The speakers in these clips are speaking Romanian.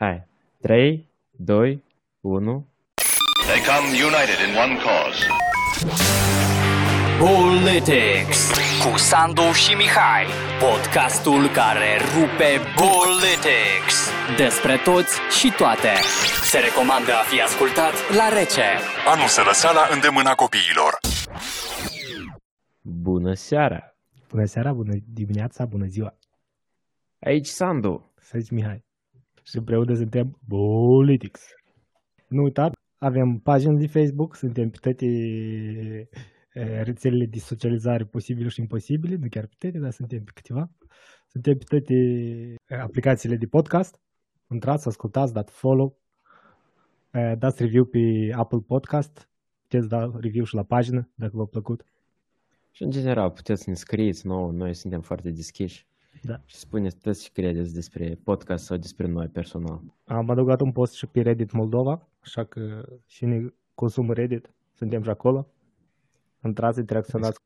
Hai. 3, 2, 1. They come united in one cause. Politics cu Sandu și Mihai. Podcastul care rupe Politics. Despre toți și toate. Se recomandă a fi ascultat la rece. Anul sărăseala îndemâna copiilor. Bună seara! Bună seara, bună dimineața, bună ziua. Aici Sandu. Să zici Mihai. Și împreună suntem Politics. Nu uitați, avem pagină de Facebook, suntem pe toate eh, rețelele de socializare posibile și imposibile, nu chiar pe toate, dar suntem pe câteva. Suntem pe toate eh, aplicațiile de podcast. Intrați, ascultați, dați follow, eh, dați review pe Apple Podcast, puteți da review și la pagină, dacă v-a plăcut. Și în general puteți să ne scrieți nou, noi suntem foarte deschiși. Da. Și spuneți tot ce credeți despre podcast sau despre noi personal. Am adăugat un post și pe Reddit Moldova, așa că cine consumă Reddit, suntem și acolo. Intrați, interacționați.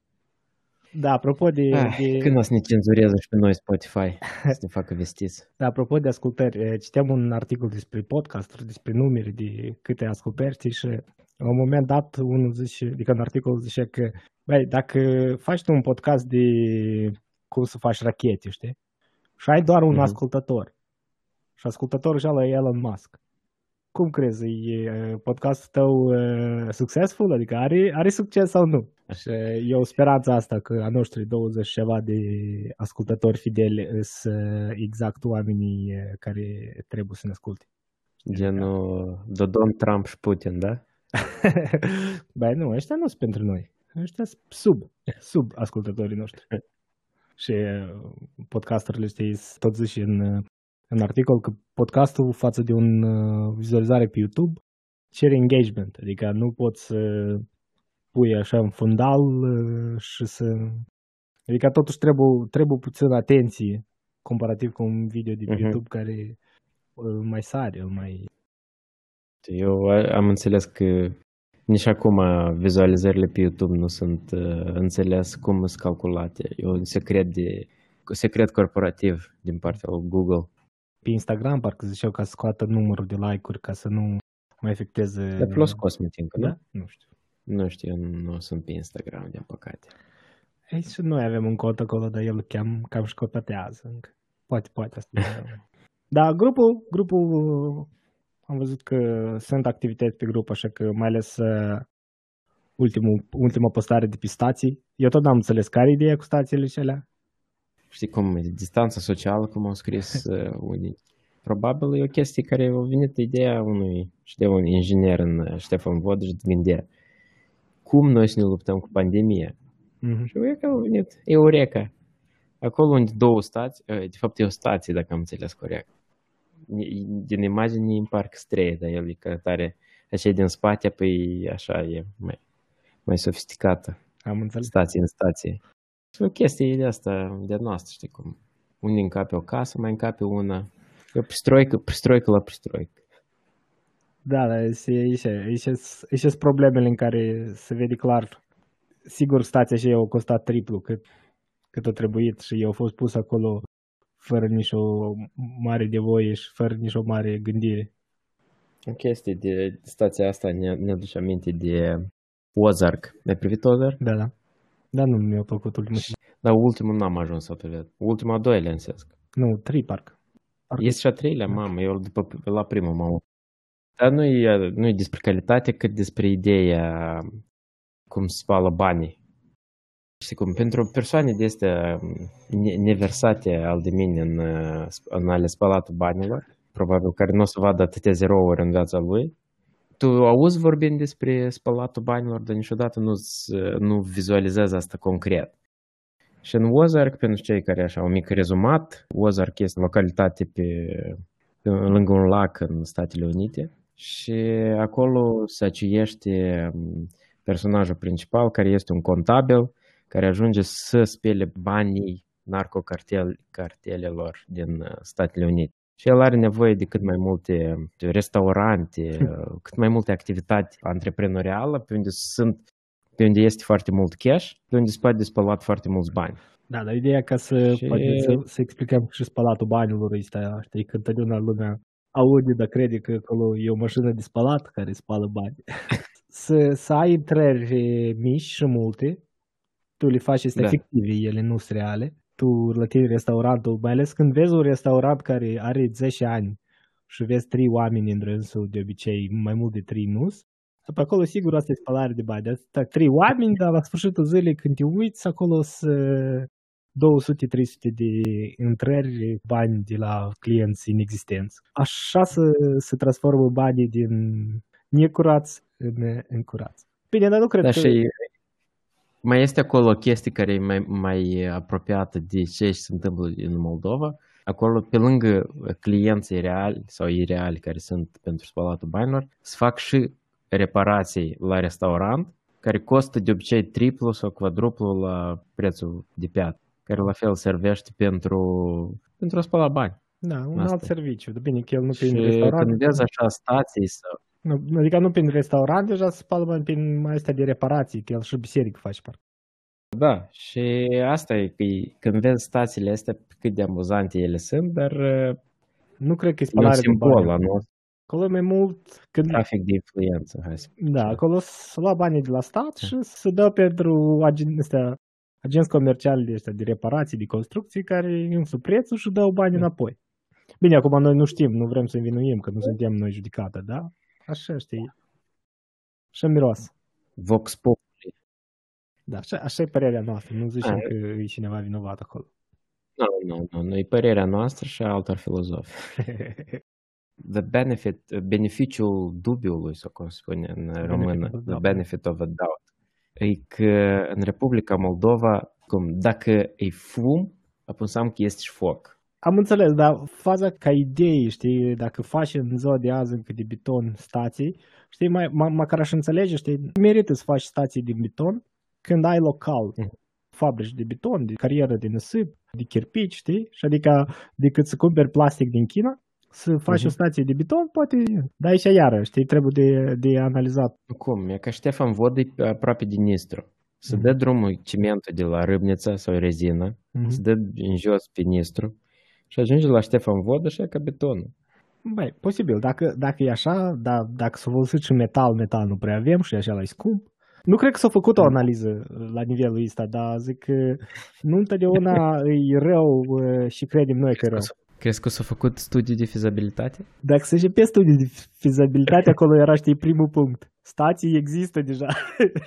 Da, apropo de, Ah, de, Când o să ne cenzureze și pe noi Spotify să ne facă vestiți. da, apropo de ascultări, eh, citeam un articol despre podcasturi, despre numere, de câte ascultări, știi, și la un moment dat unul zice, adică în articol zice că, băi, dacă faci tu un podcast de cum să faci rachete, știi? Și ai doar un Mhm. ascultător. Și ascultătorul și ăla e Elon Musk. Cum crezi, e eh, podcastul tău eh, succesful? Adică are, are succes sau nu? Și eu speranța asta că a noștri 20 și ceva de ascultători fideli sunt exact oamenii eh, care trebuie să ne asculte. Genul Dodon, Trump și Putin, da? Băi, nu, ăștia nu sunt pentru noi. Ăștia sunt sub, sub ascultătorii noștri. Și eh, podcasturile, știi, tot zici în, eh, în articol că podcastul față de un eh, vizualizare pe YouTube cere engagement, adică nu poți să pui așa în fundal eh, și să... Adică totuși trebuie, trebuie puțin atenție comparativ cu un video de pe Mhm. YouTube care îl mai sare, îl mai... Eu a- am înțeles că nici acum vizualizările pe YouTube nu sunt uh, înțeles cum sunt calculate. E un secret, de, secret corporativ din partea lui Google. Pe Instagram parcă ziceau ca să scoată numărul de like-uri ca să nu mai afecteze... Dar plus Cosmet încă, Da? da? Nu știu. Nu știu, eu nu sunt pe Instagram, din păcate. Ei, și noi avem un cont acolo, dar el cam, cam școtatează încă. Poate, poate asta. da, grupul, grupul, am văzut că sunt activități pe grup, așa că mai ales uh, ultimul, ultima postare de pe stații. Eu tot n-am înțeles care e ideea cu stațiile și alea. Știi cum e? Distanța socială, cum au scris uh, unii. Probabil e o chestie care a venit ideea unui, știu, un inginer în uh, Ștefan Vodă și gândea cum noi să ne luptăm cu pandemia. Mhm. Și uite că a venit Eureka. Acolo unde două stații, uh, de fapt e o stație, dacă am înțeles corect. Ni- Din imagine îmi parcă străie, dar el e că tare, așa din spate, păi așa e mai, mai sofisticată. Am înțeles. Stație în stație. Și o chestie de asta, de noastră, știi cum. Unde încape o casă, mai încape una. E o pristroică, pristroică la pristroică. Da, dar aici sunt problemele în care se vede clar. Sigur, stația și au costat triplu cât, cât a trebuit și eu au fost pus acolo fără nicio mare de voie și fără nicio mare gândire. O chestie de stația asta ne, ne aduce aminte de Ozark. Ai privit Ozark? Da, da. Dar nu mi-a plăcut ultimul. Dar ultimul n-am ajuns să vedem. Ultima a doilea în sens. Nu, trei parcă. Parcă- Este și a treilea, mamă, eu după, la primul m-am Dar nu e, nu e despre calitate, cât despre ideea cum se spală banii. Știi cum, pentru persoane de astea ne- neversate al de mine în, uh, sp- în ale spălatul banilor, probabil care nu o să vadă atâtea zerouri în viața lui, tu auzi vorbind despre spălatul banilor, dar niciodată nu, nu vizualizezi asta concret. Și în Ozark, pentru cei care așa, un mic rezumat, Ozark este localitate pe, pe lângă un lac în Statele Unite și acolo se aciuiește um, personajul principal, care este un contabil, care ajunge să spele banii narcocartelelor din uh, Statele Unite. Și el are nevoie de cât mai multe restaurante, uh, cât mai multe activități antreprenoriale, pe unde sunt pe unde este foarte mult cash, pe unde se poate de spălat foarte mulți bani. Da, dar ideea ca să, Și- poate să, să explicăm și spălatul banilor este, știi, că întotdeauna lumea aude, dar crede că acolo e o mașină de spălat care spală bani. să, să ai intrări mici și multe, tu le faci este Da. fictive, ele nu sunt reale. Tu la tine restaurantul, mai ales când vezi un restaurant care are 10 ani și vezi trei oameni în rânsul, de obicei mai mult de trei nu pe acolo sigur asta e spălare de bani. Asta trei oameni, dar la sfârșitul zilei când te uiți, acolo sunt 200-300 de intrări, bani de la clienți inexistenți. Așa se, se transformă banii din necurați în, în curați. Bine, dar nu cred Da, că... și mai este acolo o chestie care e mai, mai apropiată de ce se întâmplă în Moldova. Acolo, pe lângă clienții reali sau ireali care sunt pentru spălatul banilor, se fac și reparații la restaurant, care costă de obicei triplu sau quadruplu la prețul de piață, care la fel servește pentru, pentru a spăla bani. Da, un Asta alt e. serviciu. De bine că el nu Și prin restaurant. când vezi așa stații sau Nu, adică nu prin restaurant, deja se spală bani prin mai astea de reparații, că el și biserică face parcă. Da, și asta e că e- când vezi stațiile astea cât de amuzante ele sunt, dar uh, Nu cred că e e un spălare de simbol bani. la nu Acolo e mai mult când trafic de influență, hai să Da, acolo se lua banii de la stat și se dă pentru agen- astea, agenți comerciali de ăștia de reparații, de construcții, care însă prețul și dau bani înapoi. Bine, acum noi nu știm, nu vrem să învinuim, că nu suntem noi judecată, da? Așa știi. Așa miros. Vox Populi. Da, așa, așa e părerea noastră. Nu zicem A, că e cineva vinovat acolo. Nu, nu, nu, nu, e părerea noastră și a altor filozofi. The benefit, beneficiul dubiului, sau cum se spune în română, of the doubt. benefit of a doubt, e că în Republica Moldova, cum, dacă e fum, atunci înseamnă că este și foc. Am înțeles, dar faza ca idee, știi, dacă faci în ziua de azi încă de beton stații, știi, mai, ma- măcar aș înțelege, știi, merită să faci stații de beton când ai local Mhm. fabrici de beton, de carieră de nisip, de chirpici, știi? Și adică decât să cumperi plastic din China, să faci Mhm. o stație de beton, poate, dar aici iară, știi, trebuie de, de analizat. Cum? E ca Ștefan Vod e aproape de Nistru. Se Mhm. dă drumul cimentul de la Râbnița sau rezină, Mhm. se dă în jos pe Nistru și ajunge la Ștefan Vod așa ca betonul. Băi, posibil, dacă, dacă e așa, dar dacă s-a folosit și metal, metal nu prea avem și așa la scump. Nu cred că s-a făcut o analiză la nivelul ăsta, dar zic că nu întotdeauna e rău uh, și credem noi că e rău. Crezi că s-a făcut studiu de fizabilitate? Dacă se pe studii de fizabilitate, acolo era, știi, primul punct. Stații există deja.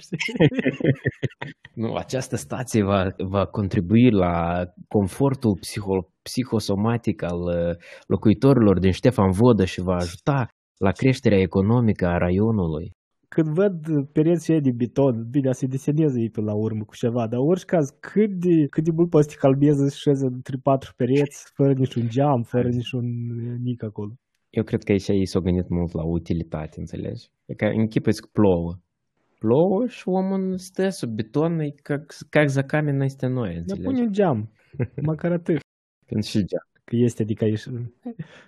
Știi? Nu, această stație va, va contribui la confortul psiho, psihosomatic al uh, locuitorilor din Ștefan Vodă și va ajuta la creșterea economică a raionului Când văd pereți ăia de beton, bine, se deseneze ei pe la urmă cu ceva, dar în orice caz, cât de, cât de mult poți să te calmeze să șeze între patru pereți, fără niciun geam, fără niciun uh, nic acolo. Eu cred că aici ei s-au gândit mult la utilitate, înțelegi? E ca închipuiți că plouă. Plouă și omul stă sub beton, e ca, ca за камень este noi, Dar înțelegi? pune un geam, măcar atât. Când și geam. Că este, adică ești...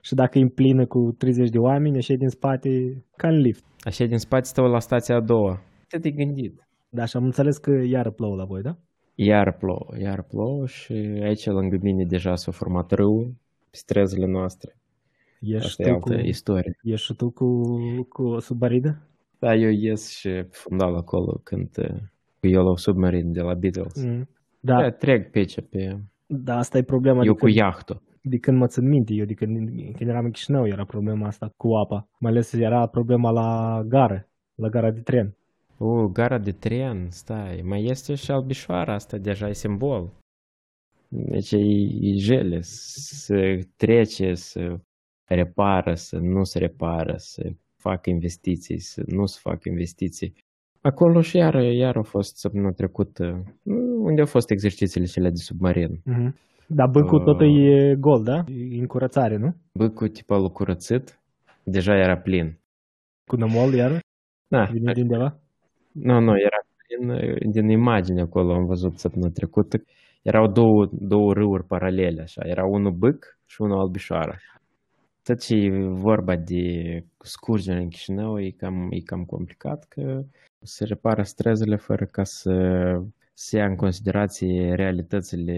Și dacă e în plină cu 30 de oameni, așa din spate, ca în lift. Așa din spate stau la stația a doua. Te de gândit. Da, și am înțeles că iară plouă la voi, da? Iar plouă, iar plouă și aici lângă mine deja s-a format râu pe străzile noastre. Ești Asta e tu, altă cu, istorie. ești și tu cu, cu o submarină? Da, eu ies și pe fundal acolo când uh, cu Yellow Submarine de la Beatles. Mm. Da. Da, da trec pe aici, pe... da, asta e problema. Eu de cu când, iahtul. De când mă țin minte, eu de când, când eram în Chișinău era problema asta cu apa. Mai ales era problema la gară, la gara de tren. O, gara de tren, stai, mai este și Albișoara, asta deja e simbol. Deci e, e jele, să trece, să repară, să nu se repară, să fac investiții, să nu se fac investiții. Acolo și iar, iar a fost săptămâna trecută, unde au fost exercițiile cele de submarin. Mm-hmm. Dar băcul Uh. tot e gol, da? E în curățare, nu? Băcul tipa l curățit, deja era plin. Cu nămol, iar? Da, Vine din undeva? Nu, nu, era din, din imagine acolo, am văzut săptămâna trecută. Erau două, două râuri paralele, așa. Era unul bâc și unul albișoară. Tot ce e vorba de scurgere în Chișinău e cam, e cam complicat, că se repară străzile fără ca să se ia în considerație realitățile,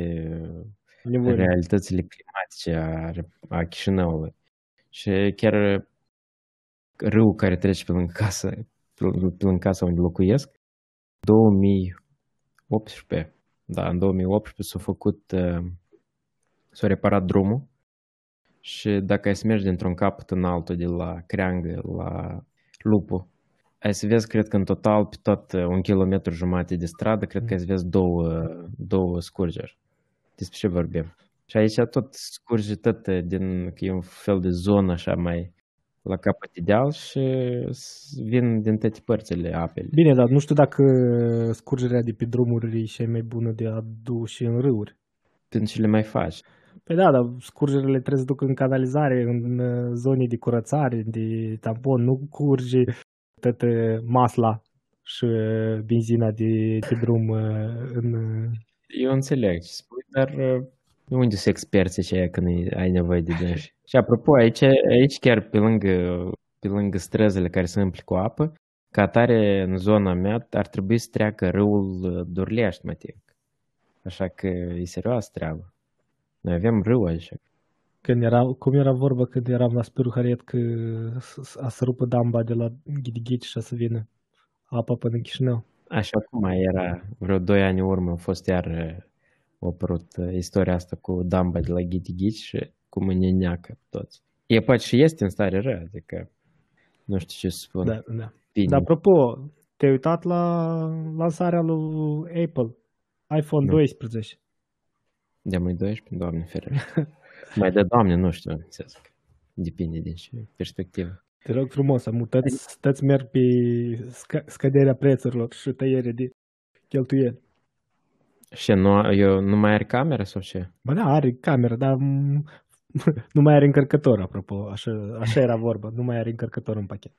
Nevoie. realitățile climatice a, a Chișinăului. Și chiar râul care trece pe lângă casă, pe lângă casa unde locuiesc, 2018, da, în 2018 s-a făcut, uh, s-a reparat drumul și dacă ai să mergi dintr-un capăt în altul, de la Creangă la Lupu, ai să vezi, cred că în total, pe tot uh, un kilometru jumate de stradă, cred că ai să vezi două, două scurgeri. Despre ce vorbim? Și aici tot scurge tot uh, din, că e un fel de zonă așa mai la capăt de deal și vin din toate părțile apele. Bine, dar nu știu dacă scurgerea de pe drumuri e și mai bună de a duce în râuri. Pentru ce le mai faci. Păi da, dar scurgerile trebuie să duc în canalizare, în uh, zone de curățare, de tampon, nu curge tot masla și benzina de pe drum uh, în... Eu înțeleg ce spui, dar uh, unde sunt experții aceia când ai nevoie de dânsi? Și apropo, aici, aici chiar pe lângă, pe lângă străzile care se umpli cu apă, ca atare în zona mea ar trebui să treacă râul Durlești, mă ting. Așa că e serioasă treabă. Noi avem râu aici. Când era, cum era vorba când eram la Spiru Hariet că a să rupă damba de la Ghidighici și a să vină apa până în Chișinău. Așa cum era vreo doi ani în urmă, a fost iar a apărut istoria asta cu damba de la Ghidighici și cum ne neacă toți. E poate și este în stare rea, adică nu știu ce să spun. Da, da. Dar apropo, te-ai uitat la lansarea lui Apple, iPhone nu. 12. De mai 12? Doamne ferește. mai de doamne, nu știu, înțeleg. Depinde din ce perspectivă. Te rog frumos, amutați, stați merg pe sc- scăderea prețurilor și tăiere de cheltuieli. Și nu, eu, nu mai are cameră sau ce? Bă, da, are cameră, dar nu mai are încărcător, apropo. Așa, așa era vorba. Nu mai are încărcător în pachet.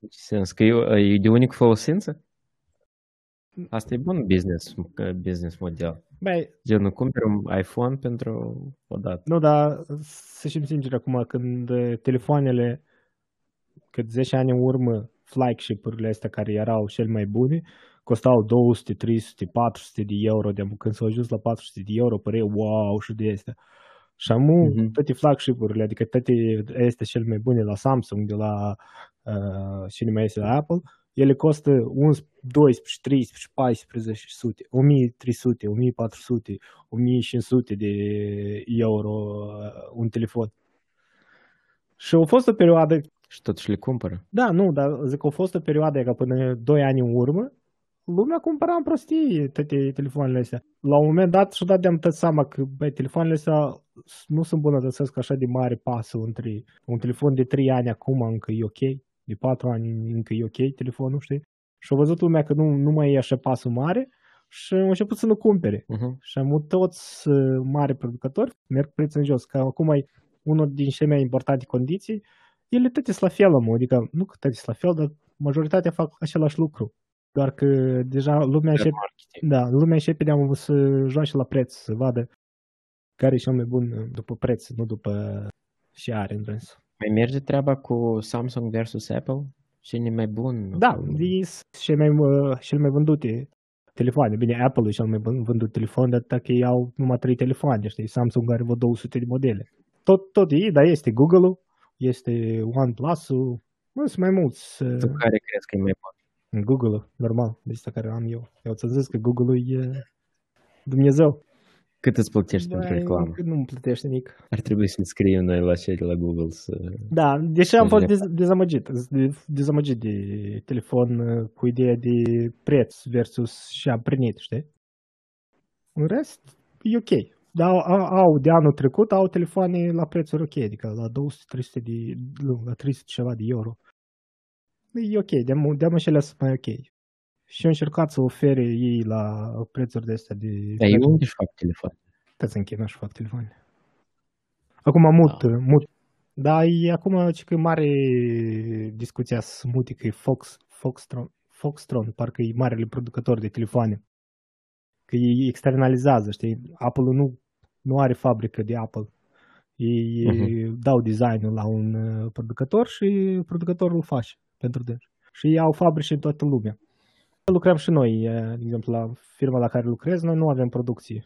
Ce sens? Că e, e de unic folosință? Asta e bun business, business model. Băi, Gen, nu cumperi un iPhone pentru o dată. Nu, dar să știm sincer acum, când telefoanele, cât 10 ani în urmă, flagship-urile astea care erau cel mai bune, costau 200, 300, 400 de euro, de când s-au ajuns la 400 de euro, părea wow și de astea. Și am uh-huh. toate flagship-urile, adică toate este cel mai bune la Samsung, de la uh, cine mai este la Apple, ele costă 11, 12, 13, 14 sute, 1300, 1400, 1500 de euro uh, un telefon. Și a fost o perioadă... Și totuși le cumpără. Da, nu, dar zic că a fost o perioadă ca până 2 ani în urmă, lumea cumpăra în prostii toate telefoanele astea. La un moment dat și-a dat de-am seama că băi, telefoanele astea nu sunt bunătățesc așa de mare pasul între un telefon de 3 ani acum încă e ok, de 4 ani încă e ok telefonul, știi? Și au văzut lumea că nu, nu mai e așa pasul mare și au început să nu cumpere. Uh-huh. Și am toți uh, mari producători merg preț în jos, că acum e unul din cele mai importante condiții, ele toate sunt la fel, mă, adică nu că toate sunt la fel, dar majoritatea fac același lucru. Doar că deja lumea începe, da, lumea începe de să joace la preț, să vadă care e cel mai bun după preț, nu după ce are în râns. Mai merge treaba cu Samsung versus Apple? Cine mai bun? Da, e cel mai, cel mai vândute telefoane. Bine, Apple e cel mai vândut telefon, dar dacă ei au numai trei telefoane, știi, Samsung are vreo 200 de modele. Tot, tot e, dar este Google-ul, este OnePlus-ul, nu sunt mai mulți. Tu care crezi că e mai bun? Google-ul, normal, deci care am eu. Eu ți-am zis că Google-ul e Dumnezeu. Cât îți plătește pentru reclamă? Nu îmi plătește nici. Ar trebui să ne scriem noi la cei de la Google să... Da, deși am fost dez- dezamăgit. Dezamăgit de telefon cu ideea de preț versus și am primit, știi? În rest, e ok. Dar au, au, de anul trecut, au telefoane la prețuri ok, adică la 200-300 de, la 300 ceva de euro. E ok, de-am înșeles mai ok și au încercat să ofere ei la prețuri de astea de... Dar ei unde își fac telefon? Te-ți închid, și fac telefon. Acum mut, da. mut. Da, e acum ce că e mare discuția să mute, că e Fox, Foxtron, Foxtron, parcă e marele producător de telefoane. Că ei externalizează, știi? Apple nu, nu are fabrică de Apple. Ei uh-huh. dau designul la un uh, producător și producătorul îl face pentru dânsi. Și ei au fabrici în toată lumea lucrăm și noi, de exemplu, la firma la care lucrez, noi nu avem producție.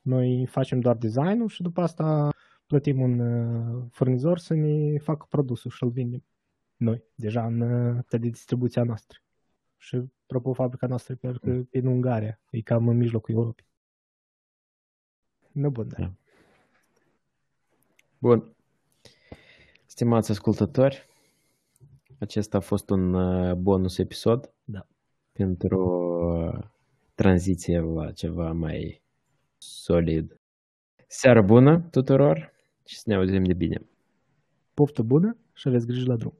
Noi facem doar designul și după asta plătim un uh, furnizor să ne facă produsul și să-l vindem noi, deja în uh, de distribuția noastră. Și, apropo, fabrica noastră pe, pe în Ungaria, e cam în mijlocul Europei. Nu bun, da. Bun. Stimați ascultători, acesta a fost un uh, bonus episod Da. pentru uh, tranziție la ceva mai solid. Seară bună tuturor și să ne auzim de bine. Poftă bună și aveți grijă la drum.